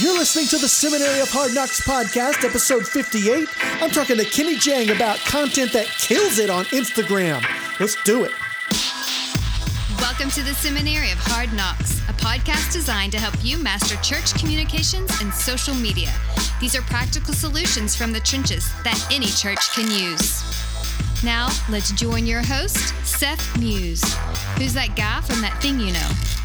You're listening to the Seminary of Hard Knocks podcast, episode 58. I'm talking to Kenny Jahng about content that kills it on Instagram. Let's do it. Welcome to the Seminary of Hard Knocks, a podcast designed to help you master church communications and social media. These are practical solutions from the trenches that any church can use. Now, let's join your host, Seth Muse. Who's that guy from that thing you know?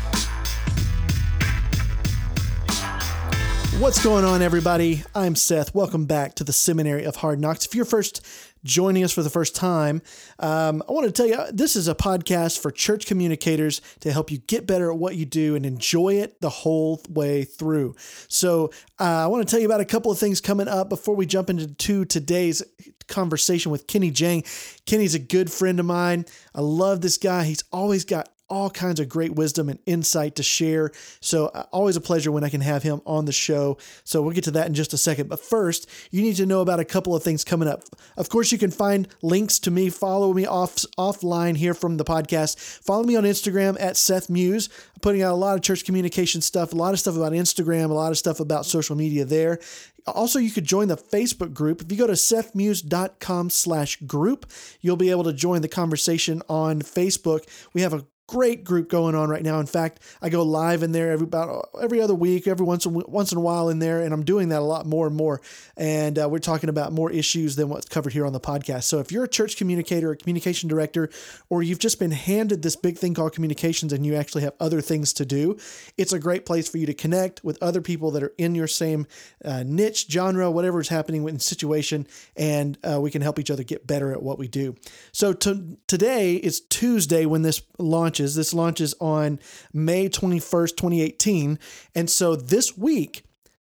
What's going on, everybody? I'm Seth. Welcome back to the Seminary of Hard Knocks. If you're first joining us for the first time, um, I want to tell you this is a podcast for church communicators to help you get better at what you do and enjoy it the whole way through. So, uh, I want to tell you about a couple of things coming up before we jump into today's conversation with Kenny Jahng. Kenny's a good friend of mine. I love this guy. He's always got all kinds of great wisdom and insight to share. So, uh, always a pleasure when I can have him on the show. So, we'll get to that in just a second. But first, you need to know about a couple of things coming up. Of course, you can find links to me, follow me off offline here from the podcast. Follow me on Instagram at Seth Muse. I'm putting out a lot of church communication stuff, a lot of stuff about Instagram, a lot of stuff about social media there. Also, you could join the Facebook group. If you go to sethmuse.com slash group, you'll be able to join the conversation on Facebook. We have a great group going on right now. In fact, I go live in there every about every other week, every once in, once in a while in there, and I'm doing that a lot more and more. And uh, we're talking about more issues than what's covered here on the podcast. So if you're a church communicator, a communication director, or you've just been handed this big thing called communications and you actually have other things to do, it's a great place for you to connect with other people that are in your same uh, niche, genre, whatever is happening in situation, and uh, we can help each other get better at what we do. So to, today is Tuesday when this launches launches. This launches on May 21st, 2018. And so this week,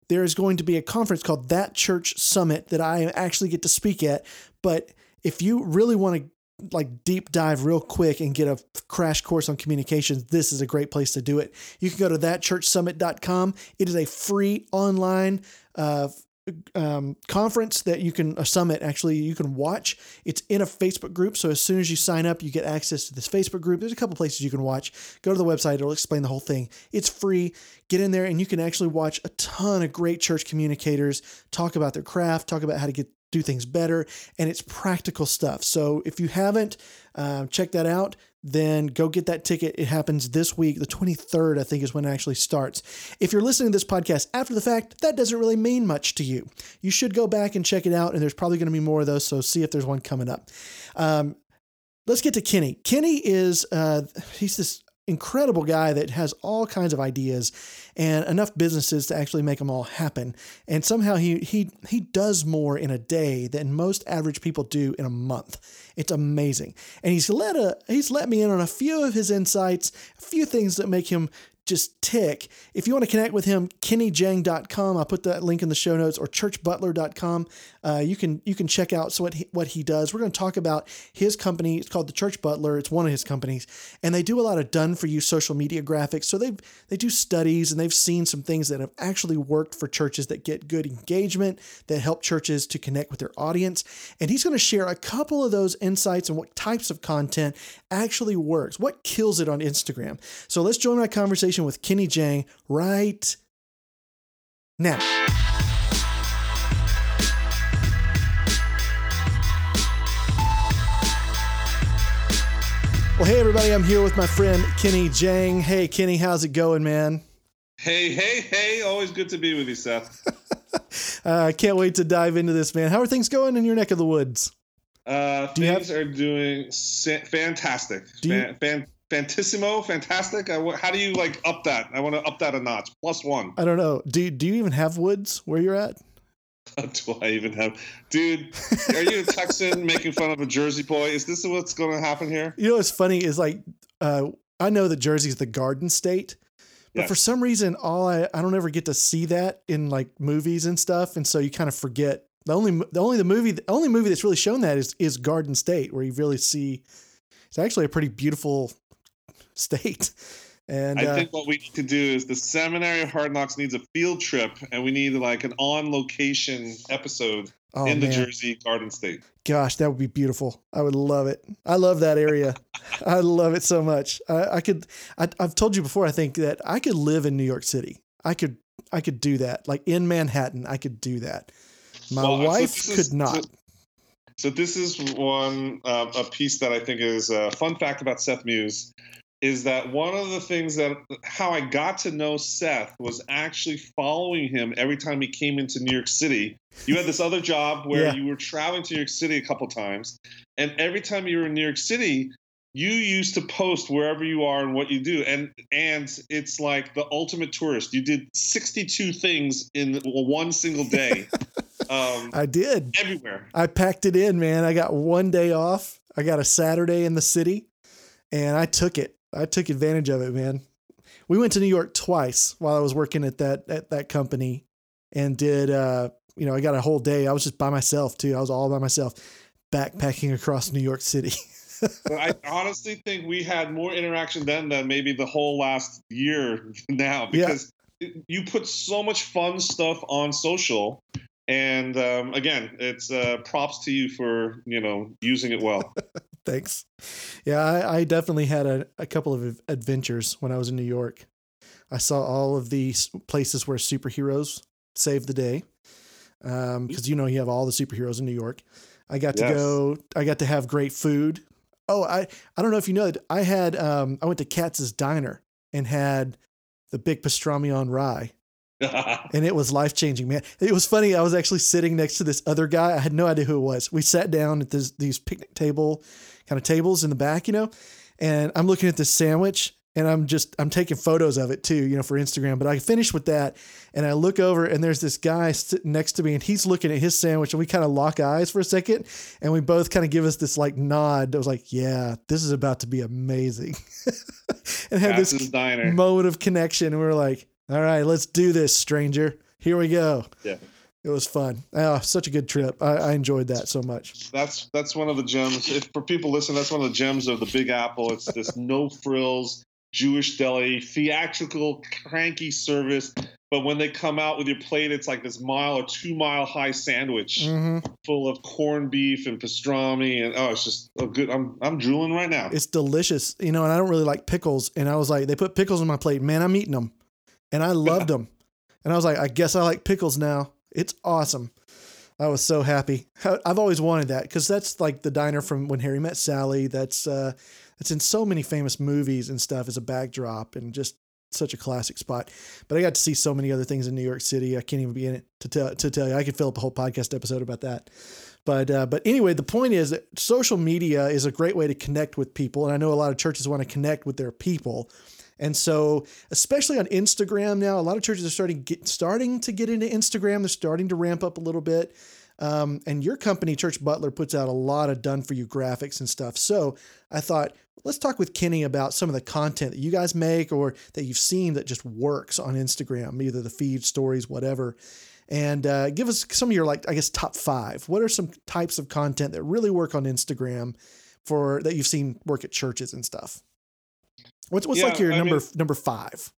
there is going to be a conference called That Church Summit that I actually get to speak at. But if you really want to like deep dive real quick and get a crash course on communications, this is a great place to do it. You can go to thatchurchsummit.com. It is a free online uh, um, conference that you can a summit actually you can watch. It's in a facebook group so as soon as you sign up you get access to this facebook group. There's a couple places you can watch. Go to the website it'll explain the whole thing. It's free. Get in there and you can actually watch a ton of great church communicators talk about their craft talk about how to get do things better and it's practical stuff so if you haven't uh, checked that out then go get that ticket. It happens this week, the 23rd, I think is when it actually starts. If you're listening to this podcast after the fact, that doesn't really mean much to you. You should go back and check it out, and there's probably going to be more of those, so see if there's one coming up. Um, let's get to Kenny. Kenny is, uh, he's this incredible guy that has all kinds of ideas and enough businesses to actually make them all happen. And somehow he he he does more in a day than most average people do in a month. It's amazing. And he's let a he's let me in on a few of his insights, a few things that make him just tick. If you want to connect with him, kennyjahng.com. I'll put that link in the show notes or churchbutler.com. Uh, you can you can check out so what he, what he does. We're going to talk about his company. It's called the Church Butler. It's one of his companies, and they do a lot of done for you social media graphics. So they they do studies and they've seen some things that have actually worked for churches that get good engagement that help churches to connect with their audience. And he's going to share a couple of those insights and what types of content actually works, what kills it on Instagram. So let's join my conversation with Kenny Jahng right now. Well, hey, everybody, I'm here with my friend Kenny Jahng. Hey, Kenny, how's it going, man? Hey, hey, hey. Always good to be with you, Seth. I uh, can't wait to dive into this, man. How are things going in your neck of the woods? Uh, Do things have... are doing fantastic. Do you... fan, fan, fantissimo, fantastic. I, how do you like up that? I want to up that a notch. Plus one. I don't know. Do, do you even have woods where you're at? do I even have, dude? Are you a Texan making fun of a Jersey boy? Is this what's going to happen here? You know what's funny is like, uh, I know that Jersey's the Garden State, but yes. for some reason, all I I don't ever get to see that in like movies and stuff, and so you kind of forget the only the only the movie the only movie that's really shown that is is Garden State, where you really see it's actually a pretty beautiful state. And I uh, think what we need to do is the Seminary of Hard Knocks needs a field trip, and we need like an on location episode oh, in the. Jersey Garden State. Gosh, that would be beautiful. I would love it. I love that area. I love it so much. I, I could. I, I've told you before. I think that I could live in New York City. I could I could do that. Like in Manhattan, I could do that. My well, wife so could not. So, so, this is one uh, a piece that I think is a fun fact about Seth Muse is that one of the things that how I got to know Seth was actually following him every time he came into New York City. You had this other job where yeah. you were traveling to New York City a couple times, and every time you were in New York City, you used to post wherever you are and what you do and and it's like the ultimate tourist. You did 62 things in one single day. Um, i did. everywhere. I packed it in man. I got one day off. I got a saturday in the city and i took it i took advantage of it man we went to new york twice while i was working at that at that company and did uh you know i got a whole day i was just by myself too i was all by myself backpacking across new york city I honestly think we had more interaction then than maybe the whole last year now because yeah. you put so much fun stuff on social. And um, again, it's uh, props to you for you know using it well. Thanks. Yeah, I, I definitely had a, a couple of adventures when I was in New York. I saw all of these places where superheroes save the day because um, you know you have all the superheroes in New York. I got to yes. go. I got to have great food. Oh, I I don't know if you know that I had um I went to Katz's Diner and had the big pastrami on rye. and it was life changing, man. It was funny. I was actually sitting next to this other guy. I had no idea who it was. We sat down at this, these picnic table kind of tables in the back, you know, and I'm looking at this sandwich and I'm just I'm taking photos of it too, you know, for Instagram. But I finish with that, and I look over, and there's this guy sitting next to me, and he's looking at his sandwich, and we kind of lock eyes for a second, and we both kind of give us this like nod. I was like, "Yeah, this is about to be amazing," and had this diner. moment of connection, and we are like, "All right, let's do this, stranger. Here we go." Yeah. It was fun. Oh, such a good trip. I, I, enjoyed that so much. That's that's one of the gems. If for people listening, that's one of the gems of the Big Apple. It's this no frills, Jewish deli, theatrical, cranky service. But when they come out with your plate, it's like this mile or two mile high sandwich mm-hmm. full of corned beef and pastrami, and oh, it's just a good. I'm I'm drooling right now. It's delicious, you know. And I don't really like pickles, and I was like, they put pickles on my plate, man. I'm eating them, and I loved them, and I was like, I guess I like pickles now. It's awesome. I was so happy. I've always wanted that because that's like the diner from when Harry met Sally. That's uh, it's in so many famous movies and stuff as a backdrop and just such a classic spot. But I got to see so many other things in New York City. I can't even be in it to tell to tell you. I could fill up a whole podcast episode about that. But uh, but anyway, the point is that social media is a great way to connect with people, and I know a lot of churches want to connect with their people. And so, especially on Instagram now, a lot of churches are starting get, starting to get into Instagram. They're starting to ramp up a little bit. Um, and your company, Church Butler, puts out a lot of done for you graphics and stuff. So I thought, let's talk with Kenny about some of the content that you guys make or that you've seen that just works on Instagram, either the feed, stories, whatever. And uh, give us some of your, like, I guess, top five. What are some types of content that really work on Instagram for that you've seen work at churches and stuff? What's what's yeah, like your I number mean, number five?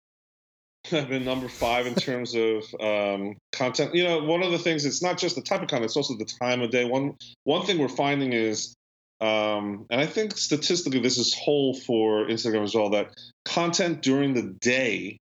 I've been number five in terms of um, content. You know, one of the things it's not just the type of content; it's also the time of day. One one thing we're finding is, um, and I think statistically this is whole for Instagram as well, that content during the day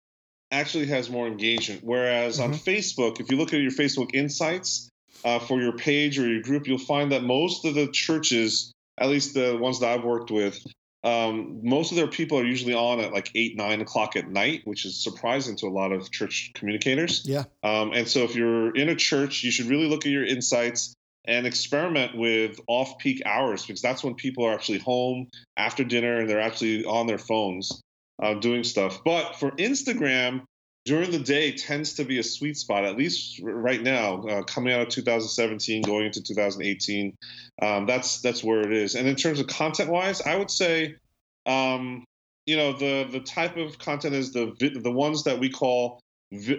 actually has more engagement. Whereas mm-hmm. on Facebook, if you look at your Facebook Insights uh, for your page or your group, you'll find that most of the churches, at least the ones that I've worked with, um, most of their people are usually on at like eight, nine o'clock at night, which is surprising to a lot of church communicators. Yeah. Um, and so if you're in a church, you should really look at your insights and experiment with off peak hours because that's when people are actually home after dinner and they're actually on their phones uh, doing stuff. But for Instagram, during the day tends to be a sweet spot, at least right now, uh, coming out of 2017, going into 2018. Um, that's that's where it is. And in terms of content wise, I would say, um, you know, the the type of content is the the ones that we call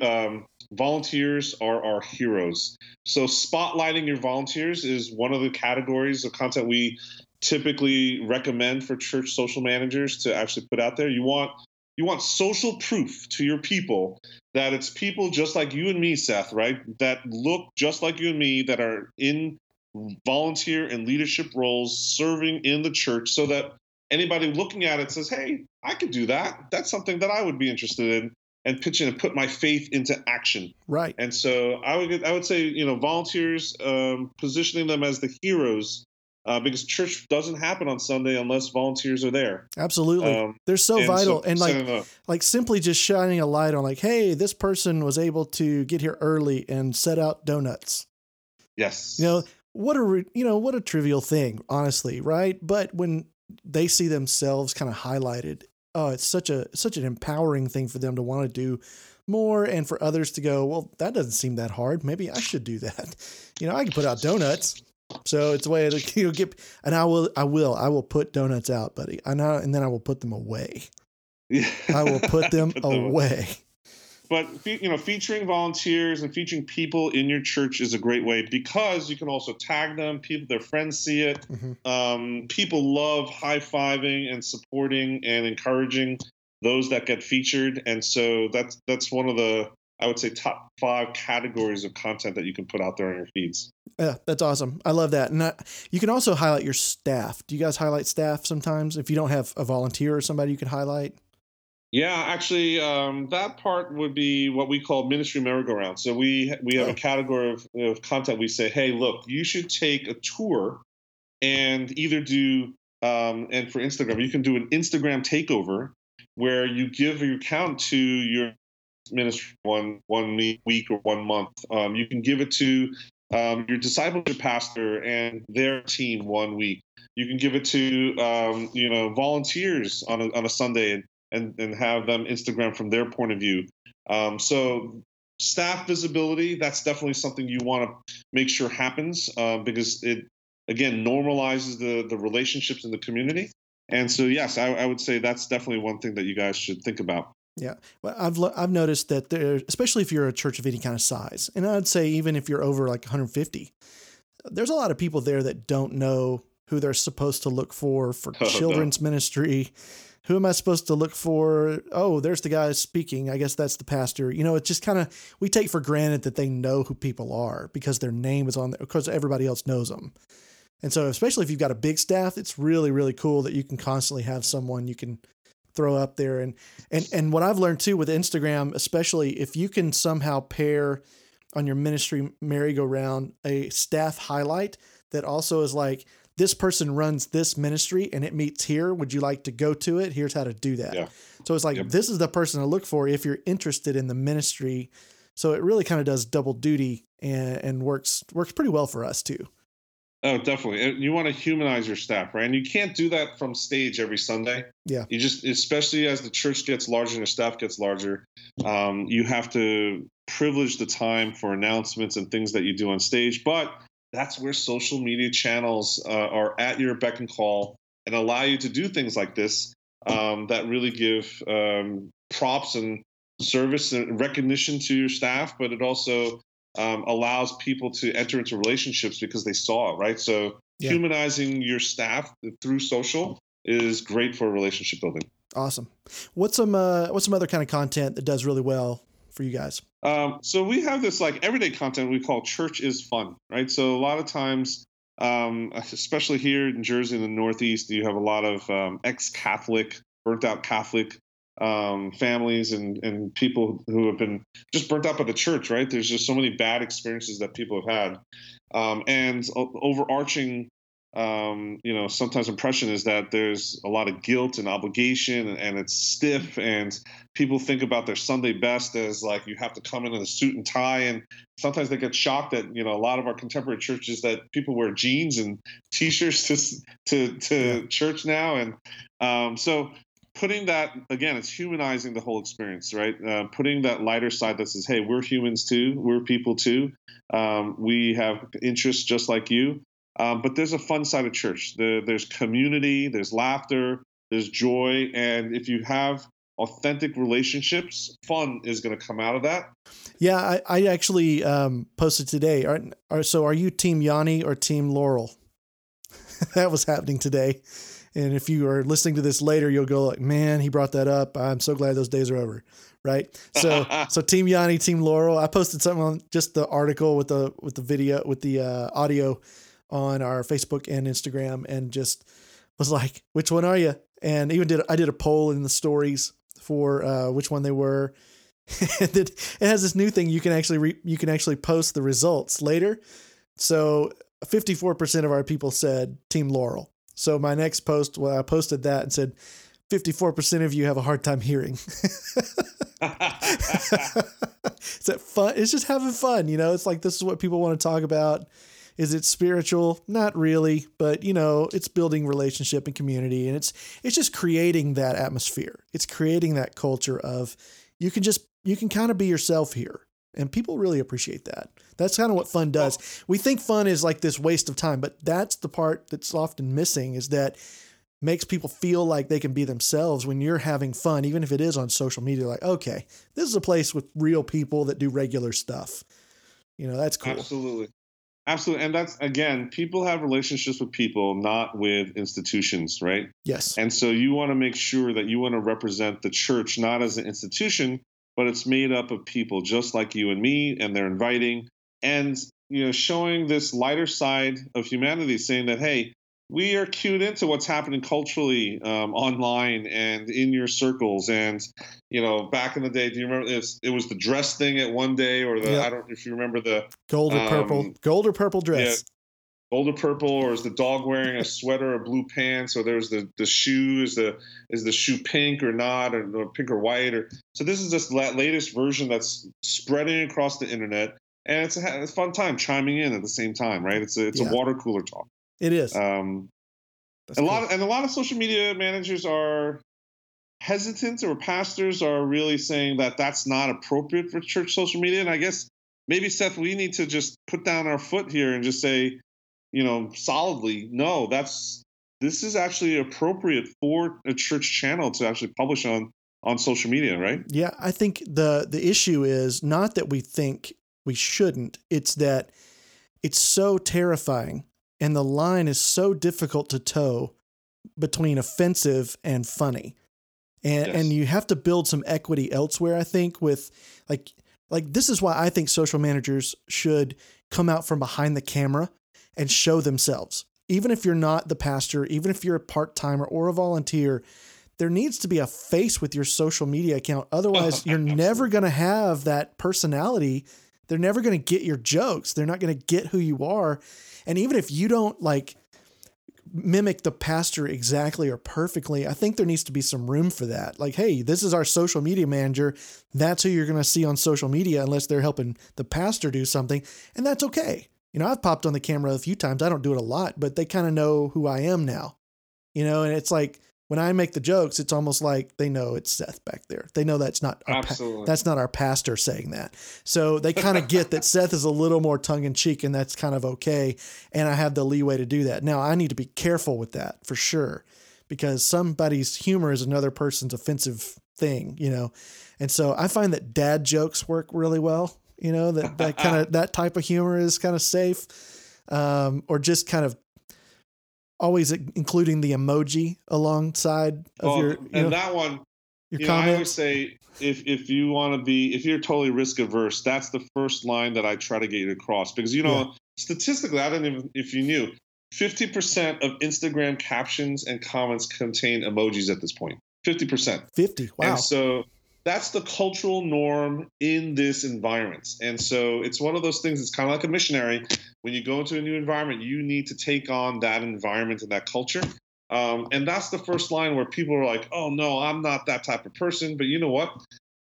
um, volunteers are our heroes. So spotlighting your volunteers is one of the categories of content we typically recommend for church social managers to actually put out there. You want you want social proof to your people that it's people just like you and me, Seth, right? That look just like you and me that are in volunteer and leadership roles serving in the church so that anybody looking at it says, hey, I could do that. That's something that I would be interested in. and pitching and put my faith into action. Right. And so I would I would say you know volunteers um, positioning them as the heroes uh, because church doesn't happen on Sunday unless volunteers are there. Absolutely, um, they're so and vital, so, and like like simply just shining a light on like, hey, this person was able to get here early and set out donuts. Yes, you know what a you know what a trivial thing, honestly, right? But when they see themselves kind of highlighted, oh, it's such a such an empowering thing for them to want to do more and for others to go, well, that doesn't seem that hard. Maybe I should do that. You know, I can put out donuts. So it's a way to you know, get, and I will, I will, I will put donuts out, buddy. I know, and then I will put them away. Yeah. I will put them put away. away. But you know, featuring volunteers and featuring people in your church is a great way because you can also tag them. People, their friends see it. Mm-hmm. Um, people love high fiving and supporting and encouraging those that get featured, and so that's that's one of the I would say top five categories of content that you can put out there on your feeds. Yeah, that's awesome. I love that. And you can also highlight your staff. Do you guys highlight staff sometimes? If you don't have a volunteer or somebody you can highlight? Yeah, actually, um, that part would be what we call ministry merry-go-round. So we we have oh. a category of, of content. We say, hey, look, you should take a tour and either do um, and for Instagram, you can do an Instagram takeover where you give your account to your ministry one one week or one month. Um, you can give it to um, your discipleship pastor and their team one week. You can give it to um, you know volunteers on a, on a Sunday and, and and have them Instagram from their point of view. Um, so staff visibility that's definitely something you want to make sure happens uh, because it again normalizes the the relationships in the community. And so yes, I, I would say that's definitely one thing that you guys should think about. Yeah, well, I've I've noticed that there, especially if you're a church of any kind of size, and I'd say even if you're over like 150, there's a lot of people there that don't know who they're supposed to look for for oh, children's no. ministry. Who am I supposed to look for? Oh, there's the guy speaking. I guess that's the pastor. You know, it's just kind of we take for granted that they know who people are because their name is on there because everybody else knows them. And so, especially if you've got a big staff, it's really really cool that you can constantly have someone you can throw up there. And and and what I've learned too with Instagram especially if you can somehow pair on your ministry merry-go-round a staff highlight that also is like this person runs this ministry and it meets here. Would you like to go to it? Here's how to do that. Yeah. so it's like yep. this is the person to look for if you're interested in the ministry. So it really kind of does double duty and, and works works pretty well for us too Oh, definitely. You want to humanize your staff, right? And you can't do that from stage every Sunday. Yeah. You just, especially as the church gets larger and the staff gets larger, um, you have to privilege the time for announcements and things that you do on stage. But that's where social media channels uh, are at your beck and call and allow you to do things like this um, that really give um, props and service and recognition to your staff, but it also um, allows people to enter into relationships because they saw it, right? So yeah. humanizing your staff through social is great for relationship building. Awesome. What's some uh, what's some other kind of content that does really well for you guys? Um, so we have this like everyday content we call church is fun, right? So a lot of times, um, especially here in Jersey in the Northeast, you have a lot of um, ex-Catholic, burnt out Catholic um, families and, and people who have been just burnt out by the church, right? There's just so many bad experiences that people have had. Um, and overarching, um, you know, sometimes impression is that there's a lot of guilt and obligation and, and, it's stiff and people think about their Sunday best as like you have to come in in a suit and tie. And sometimes they get shocked that, you know, a lot of our contemporary churches that people wear jeans and t-shirts to, to, to yeah. church now. And um, so putting that again it's humanizing the whole experience right? Uh, putting that lighter side that says hey we're humans too we're people too um, we have interests just like you. Um, but there's a fun side of church. The, there's community there's laughter there's joy and if you have authentic relationships fun is going to come out of that. Yeah i, I actually um, posted today. Are, are, so are you team yanni or team laurel? That was happening today and if you are listening to this later, you'll go like, "Man, he brought that up. I'm so glad those days are over." Right? So, so Team Yanni, Team Laurel. I posted something on just the article with the with the video with the uh, audio on our Facebook and Instagram, and just was like, "Which one are you?" And even did I did a poll in the stories for uh, which one they were, it has this new thing you can actually re, you can actually post the results later. So 54% of our people said Team Laurel. So my next post, well, I posted that and said 54% of you have a hard time hearing. Is that fun? It's just having fun, you know. It's like this is what people want to talk about. Is it spiritual? Not really, but you know, it's building relationship and community, and it's it's just creating that atmosphere. It's creating that culture of you can just you can kind of be yourself here, and people really appreciate that. That's kind of what fun does. We think fun is like this waste of time, but that's the part that's often missing is that makes people feel like they can be themselves when you're having fun, even if it is on social media. Like, okay, this is a place with real people that do regular stuff. You know, that's cool. Absolutely. Absolutely. And that's, again, people have relationships with people, not with institutions, right? Yes. And so you want to make sure that you want to represent the church not as an institution, but it's made up of people just like you and me, and they're inviting and, you know, showing this lighter side of humanity, saying that, hey, we are cued into what's happening culturally um, online and in your circles. And you know, back in the day, do you remember this? It was the dress thing at one day, or the. I don't know if you remember the gold or um, purple, gold or purple dress. Or purple, or is the dog wearing a sweater or blue pants, or there's the the shoe is the is the shoe pink or not, or, or pink or white, or so this is just that latest version that's spreading across the internet. And it's a, it's a fun time chiming in at the same time, right? It's a, it's yeah. a water cooler talk. It is. Um, a cool. lot of, and a lot of social media managers are hesitant, or pastors are really saying that that's not appropriate for church social media. And I guess maybe Seth, we need to just put down our foot here and just say, you know, solidly, no, that's this is actually appropriate for a church channel to actually publish on on social media, right? Yeah, I think the the issue is not that we think we shouldn't; it's that it's so terrifying and the line is so difficult to toe between offensive and funny. And yes. and you have to build some equity elsewhere I think with like like this is why I think social managers should come out from behind the camera and show themselves. Even if you're not the pastor, even if you're a part-timer or a volunteer, there needs to be a face with your social media account. Otherwise, you're never going to have that personality. They're never going to get your jokes. They're not going to get who you are. And even if you don't like mimic the pastor exactly or perfectly, I think there needs to be some room for that. Like, hey, this is our social media manager. That's who you're going to see on social media unless they're helping the pastor do something. And that's okay. You know, I've popped on the camera a few times. I don't do it a lot, but they kind of know who I am now. You know, and it's like when I make the jokes, it's almost like they know it's Seth back there. They know that's not our pa- that's not our pastor saying that. So they kind of get that Seth is a little more tongue in cheek, and that's kind of okay. And I have the leeway to do that. Now I need to be careful with that for sure, because somebody's humor is another person's offensive thing, you know. And so I find that dad jokes work really well. You know that that kind of that type of humor is kind of safe, um, or just kind of always including the emoji alongside of well, your you and know, that one your you. Know, I always say if if you want to be if you're totally risk averse, that's the first line that I try to get you across because you know yeah. statistically, I don't even if you knew. 50% of Instagram captions and comments contain emojis at this point. 50%. 50. Wow. And so that's the cultural norm in this environment. And so it's one of those things, it's kind of like a missionary. When you go into a new environment, you need to take on that environment and that culture. Um, and that's the first line where people are like, oh, no, I'm not that type of person. But you know what?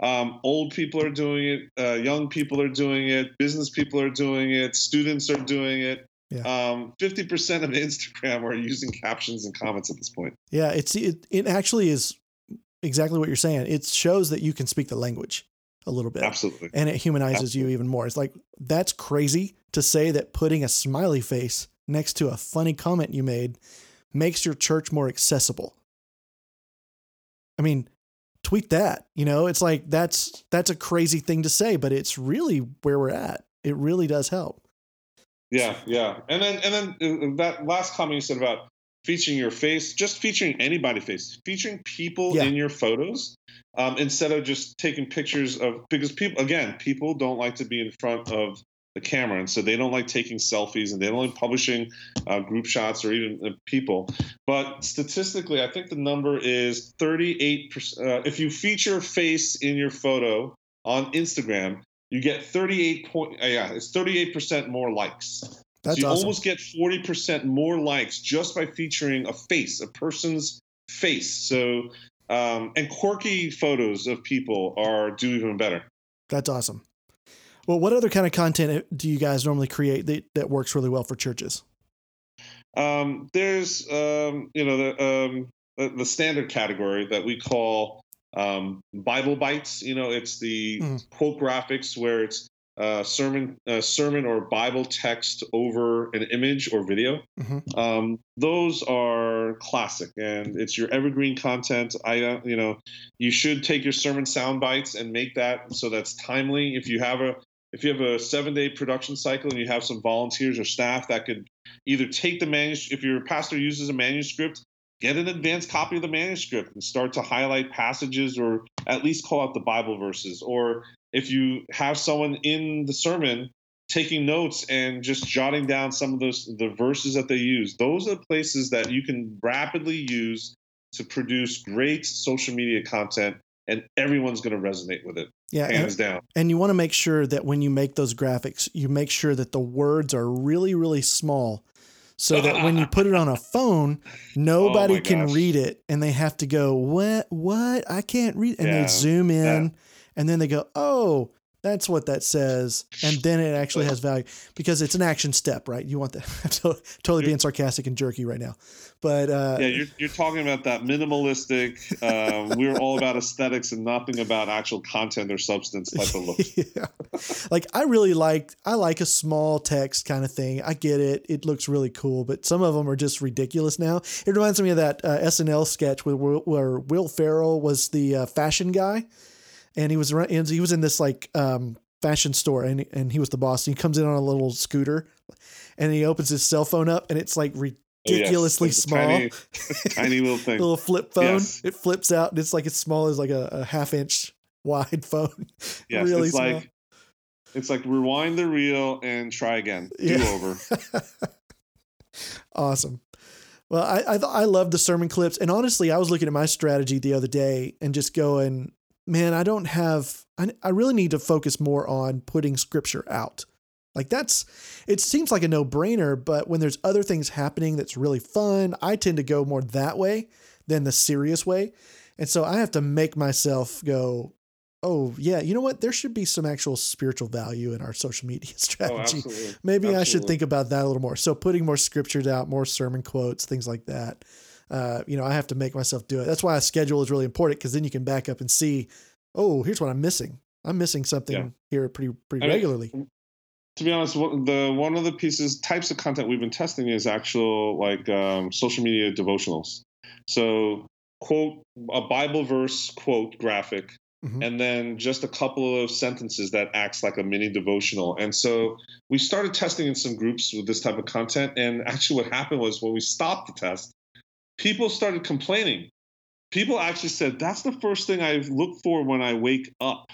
Um, old people are doing it, uh, young people are doing it, business people are doing it, students are doing it. Yeah. Um, 50% of Instagram are using captions and comments at this point. Yeah, it's it, it actually is exactly what you're saying. It shows that you can speak the language a little bit. Absolutely. And it humanizes Absolutely. you even more. It's like, that's crazy to say that putting a smiley face next to a funny comment you made makes your church more accessible. I mean, tweet that, you know, it's like that's that's a crazy thing to say, but it's really where we're at. It really does help. Yeah, yeah. And then and then uh, that last comment you said about featuring your face, just featuring anybody face, featuring people yeah. in your photos um, instead of just taking pictures of because people again people don't like to be in front of the camera and so they don't like taking selfies and they don't like publishing uh, group shots or even uh, people but statistically i think the number is 38% uh, if you feature face in your photo on Instagram, you get 38 point uh, yeah, it's 38% more likes. That's so you awesome. almost get 40% more likes just by featuring a face, a person's face. So um, and quirky photos of people are do even better. That's awesome. Well, what other kind of content do you guys normally create that, that works really well for churches? Um, there's um, you know the, um, the the standard category that we call um, Bible bites. You know, it's the Mm. quote graphics where it's uh, sermon uh, sermon or Bible text over an image or video. Mhm. Um, those are classic, and it's your evergreen content. I uh, you know you should take your sermon sound bites and make that so that's timely. If you have a if you have a seven day production cycle and you have some volunteers or staff that could either take the manuscript if your pastor uses a manuscript get an advanced copy of the manuscript and start to highlight passages or at least call out the bible verses or if you have someone in the sermon taking notes and just jotting down some of those the verses that they use those are the places that you can rapidly use to produce great social media content and everyone's going to resonate with it Yeah, and, hands down and you want to make sure that when you make those graphics, you make sure that the words are really, really small, so that when you put it on a phone, nobody Oh can read it, and they have to go, "What? What? I can't read." And Yeah, they zoom in. And then they go, "Oh." That's what that says, and then it actually has value because it's an action step, right? You want that. I'm to- totally being sarcastic and jerky right now, but uh, yeah, you're, you're talking about that minimalistic. Um, we're all about aesthetics and nothing about actual content or substance type of look. yeah. Like I really like I like a small text kind of thing. I get it. It looks really cool, but some of them are just ridiculous now. It reminds me of that uh, SNL sketch where, Will- where Will Ferrell was the uh, fashion guy and he was and he was in this like um, fashion store and and he was the boss. And he comes in on a little scooter and he opens his cell phone up and it's like Oh, yes, ridiculously small. tiny, tiny little thing. little flip phone. Yes. It flips out and it's like as small as like a, a half inch wide phone. Yes, really it's small. like it's like rewind the reel and try again. Yeah. Do over. awesome. Well, I I, th- I love the sermon clips, and honestly, I was looking at my strategy the other day and just going, man, I don't have. I I really need to focus more on putting scripture out. Like that's, it seems like a no brainer, but when there's other things happening that's really fun, I tend to go more that way than the serious way. And so I have to make myself go, oh, yeah, you know what? There should be some actual spiritual value in our social media Oh, strategy. absolutely. Maybe I should think about that a little more. So putting more scriptures out, more sermon quotes, things like that. Uh, you know, I have to make myself do it. That's why a schedule is really important because then you can back up and see, oh, here's what I'm missing. I'm missing something Yeah. here pretty pretty I mean, regularly. To be honest, one- the one of the pieces types of content we've been testing is actual like um, social media devotionals. So quote a Bible verse quote graphic Mhm. and then just a couple of sentences that acts like a mini devotional. And so we started testing in some groups with this type of content. And actually, what happened was when we stopped the test, people started complaining. People actually said, That's the first thing I look for when I wake up.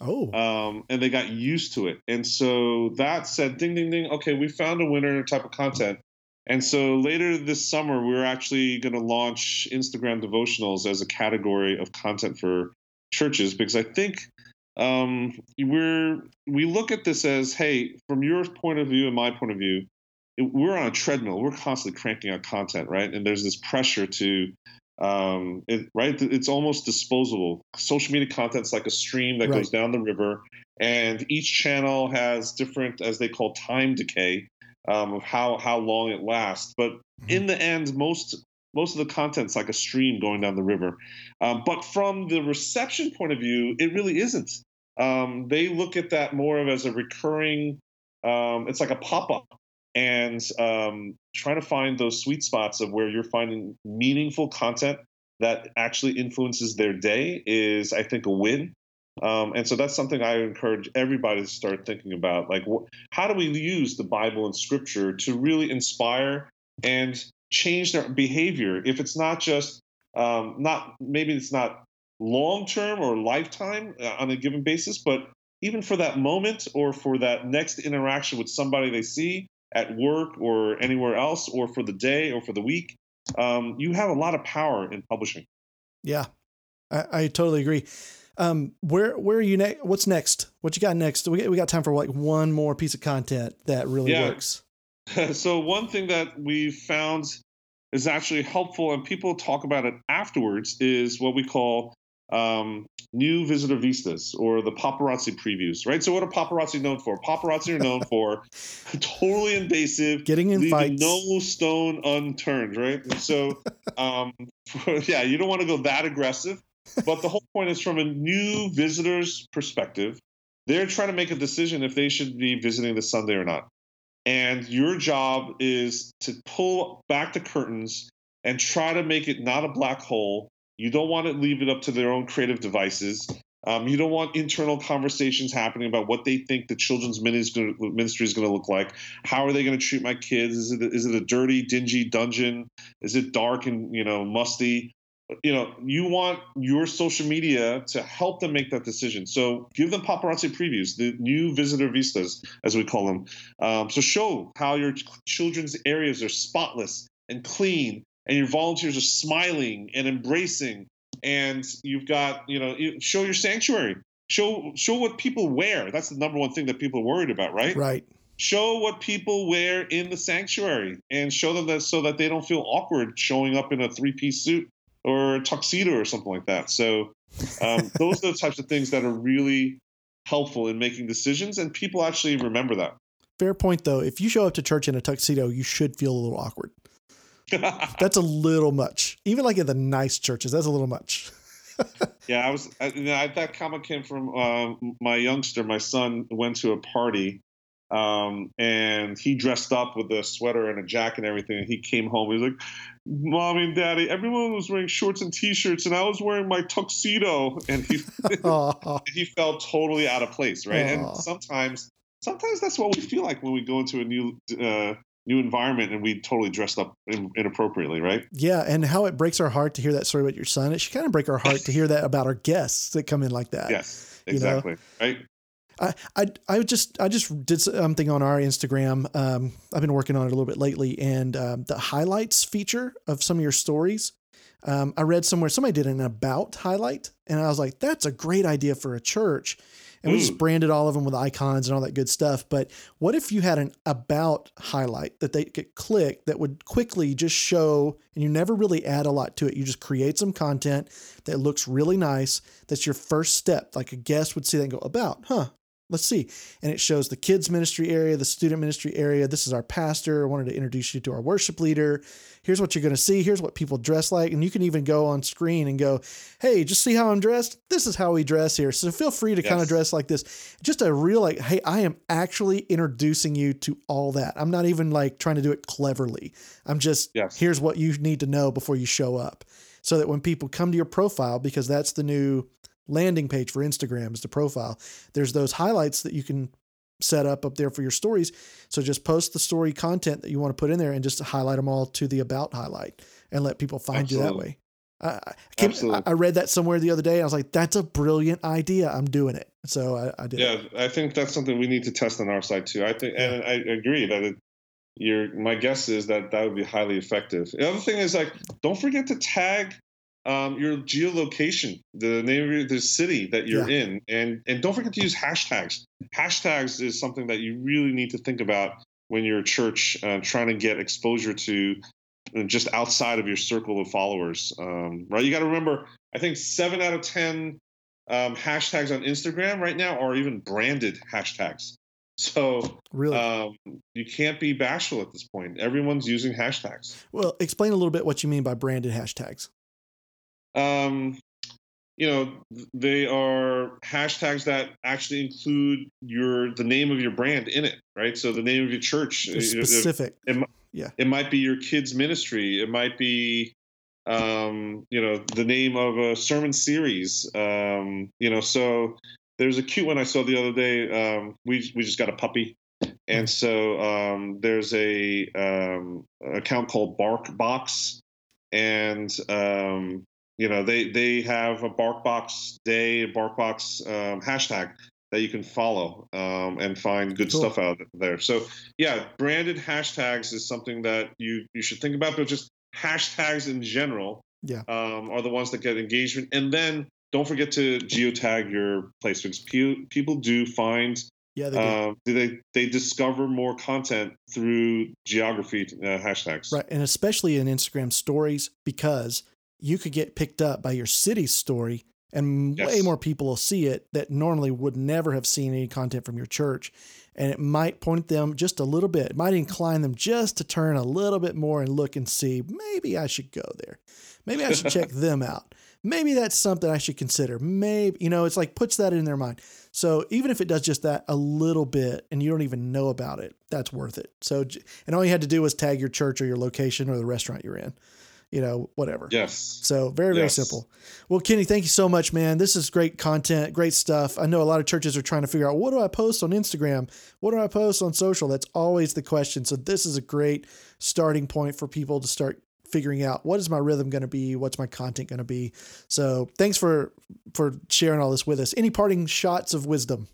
Oh, Um, and they got used to it. And so that said, ding, ding, ding. Okay, we found a winner type of content. And so later this summer, we're actually going to launch Instagram devotionals as a category of content for churches because I think um, we're we look at this as, hey, from your point of view and my point of view, we're on a treadmill. We're constantly cranking out content, right? And there's this pressure to, um, it, right? It's almost disposable. Social media content's like a stream that Right. goes down the river, and each channel has different, as they call, time decay um, of how how long it lasts. But in the end, most most of the content's like a stream going down the river. Um, but from the reception point of view, it really isn't. Um, they look at that more of as a recurring. Um, it's like a pop up, and um, trying to find those sweet spots of where you're finding meaningful content that actually influences their day is, I think, a win. Um, and so that's something I encourage everybody to start thinking about. Like, wh- how do we use the Bible and Scripture to really inspire and change their behavior? If it's not just um, not maybe it's not long term or lifetime uh, on a given basis, but even for that moment or for that next interaction with somebody they see at work or anywhere else, or for the day or for the week, um, you have a lot of power in publishing. yeah, I, I totally agree. Um, where where are you next? What's next? What you got next? We we got time for like one more piece of content that really Yeah. works. so one thing that we found is actually helpful and people talk about it afterwards is what we call um, new visitor vistas or the paparazzi previews right so what are paparazzi known for paparazzi are known for totally invasive Getting in fights. no stone unturned right And so um, yeah you don't want to go that aggressive but the whole point is from a new visitor's perspective they're trying to make a decision if they should be visiting this sunday or not and your job is to pull back the curtains and try to make it not a black hole. You don't want to leave it up to their own creative devices. Um, you don't want internal conversations happening about what they think the children's ministry is going to look like. How are they going to treat my kids? Is it is it a dirty, dingy dungeon? Is it dark and you know musty? You know, you want your social media to help them make that decision. So give them paparazzi previews, the new visitor vistas, as we call them. Um, so show how your children's areas are spotless and clean, and your volunteers are smiling and embracing. And you've got, you know, show your sanctuary. Show show what people wear. That's the number one thing that people are worried about, right? Right. Show what people wear in the sanctuary, and show them that so that they don't feel awkward showing up in a three piece suit or a tuxedo or something like that. So um, those are the types of things that are really helpful in making decisions, and people actually remember that. Fair point though. If you show up to church in a tuxedo, you should feel a little awkward. That's a little much. Even like at the nice churches, that's a little much. Yeah, I was. I, I- that comment came from um, my youngster. My son went to a party, um, and he dressed up with a sweater and a jacket and everything. And he came home. He was like, "Mommy and Daddy, everyone was wearing shorts and t-shirts, and I was wearing my tuxedo." And he he felt totally out of place, right? Aw. And sometimes, sometimes that's what we feel like when we go into a new uh, new environment and we totally dressed up in, inappropriately, right? yeah, and how it breaks our heart to hear that story about your son. It should kind of break our heart to hear that about our guests that come in like that. Yes, Uh, you know? exactly, right? I, I I just I just did something on our Instagram. Um, I've been working on it a little bit lately, and um, the highlights feature of some of your stories. Um, I read somewhere somebody did an about highlight, and I was like, "That's a great idea for a church." And we just mm. branded all of them with icons and all that good stuff. But what if you had an about highlight that they could click that would quickly just show, and you never really add a lot to it. You just create some content that looks really nice. That's your first step. Like a guest would see that and go, about, huh? Let's see. And it shows the kids ministry area, the student ministry area. This is our pastor. I wanted to introduce you to our worship leader. Here's what you're going to see. Here's what people dress like. And you can even go on screen and go, hey, just see how I'm dressed? This is how we dress here. So feel free to kind of dress like this. Just a real, like, hey, I am actually introducing you to all that. I'm not even like trying to do it cleverly. I'm just, Yes. here's what you need to know before you show up. So that when people come to your profile, because that's the new landing page for Instagram is the profile. There's those highlights that you can set up up there for your stories. So just post the story content that you want to put in there and just highlight them all to the about highlight and let people find you that way. I, I, I I read that somewhere the other day. I was like, that's a brilliant idea. I'm doing it. So I, I did. Yeah, it. I think that's something we need to test on our side too. I think, and I agree that it, your my guess is that that would be highly effective. The other thing is like, don't forget to tag um, your geolocation, the name of your, the city that you're in, and and don't forget to use hashtags. Hashtags is something that you really need to think about when you're a church uh, trying to get exposure to uh, just outside of your circle of followers. Um, right? You got to remember. I think seven out of ten um, hashtags on Instagram right now are even branded hashtags. So Really. um, you can't be bashful at this point. Everyone's using hashtags. well, explain a little bit what you mean by branded hashtags. Um, you know, they are hashtags that actually include your the name of your brand in it, right? So the name of your church. They're It- it- specific. It might be your kids' ministry. It might be, um, you know, the name of a sermon series. Um, you know, so there's a cute one I saw the other day. Um, we we just got a puppy, and so um, there's a um, account called Bark Box, and um, you know they they have a BarkBox day, a BarkBox um, hashtag that you can follow um, and find good Cool. stuff out there. So yeah, branded hashtags is something that you you should think about, but just hashtags in general Yeah. um, are the ones that get engagement, and then don't forget to geotag your placements people do find yeah, they, uh, they they discover more content through geography uh, hashtags. Right, and especially in Instagram stories because you could get picked up by your city's story, and yes. way more people will see it that normally would never have seen any content from your church, and it might point them just a little bit. It might incline them just to turn a little bit more and look and see maybe I should go there, maybe I should check them out maybe that's something I should consider. Maybe, you know, it's like puts that in their mind. So even if it does just that a little bit and you don't even know about it, that's worth it. So, and all you had to do was tag your church or your location or the restaurant you're in, you know, whatever. Yes. So very, very yes. simple. Well, Kenny, thank you so much, man. This is great content, great stuff. I know a lot of churches are trying to figure out what do I post on Instagram? What do I post on social? That's always the question. So this is a great starting point for people to start figuring out what is my rhythm going to be, what's my content going to be. So thanks for for sharing all this with us. Any parting shots of wisdom?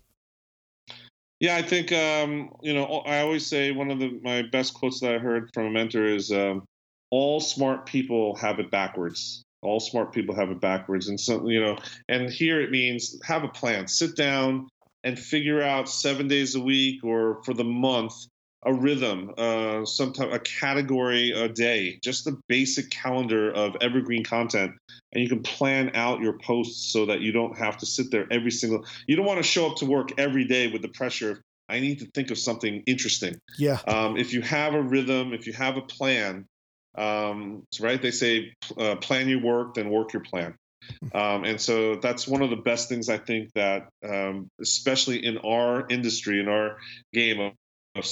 Yeah, I think um, you know I always say one of the my best quotes that I heard from a mentor is um, all smart people have it backwards. All smart people have it backwards, and so you know, and here it means have a plan. Sit down and figure out seven days a week or for the month a rhythm, uh, sometimes a category a day, just the basic calendar of evergreen content, and you can plan out your posts so that you don't have to sit there every single. You don't want to show up to work every day with the pressure of I need to think of something interesting. Yeah. Um, if you have a rhythm, if you have a plan, um, right? They say uh, plan your work, then work your plan. Um, and so that's one of the best things I think that, um, especially in our industry, in our game of, of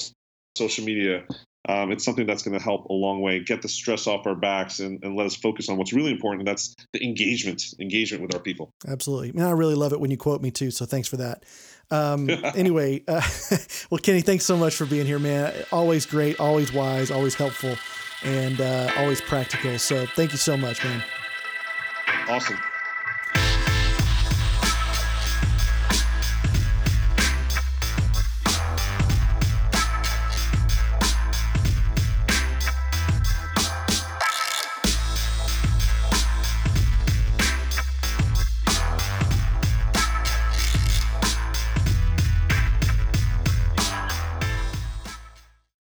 social media, um, it's something that's going to help a long way. Get the stress off our backs and, and let us focus on what's really important and that's the engagement engagement with our people. Absolutely. Man i really love it when you quote me too so thanks for that. Um, anyway uh, well kenny thanks so much for being here man. Always great always wise always helpful and uh, always practical. So thank you so much man. Awesome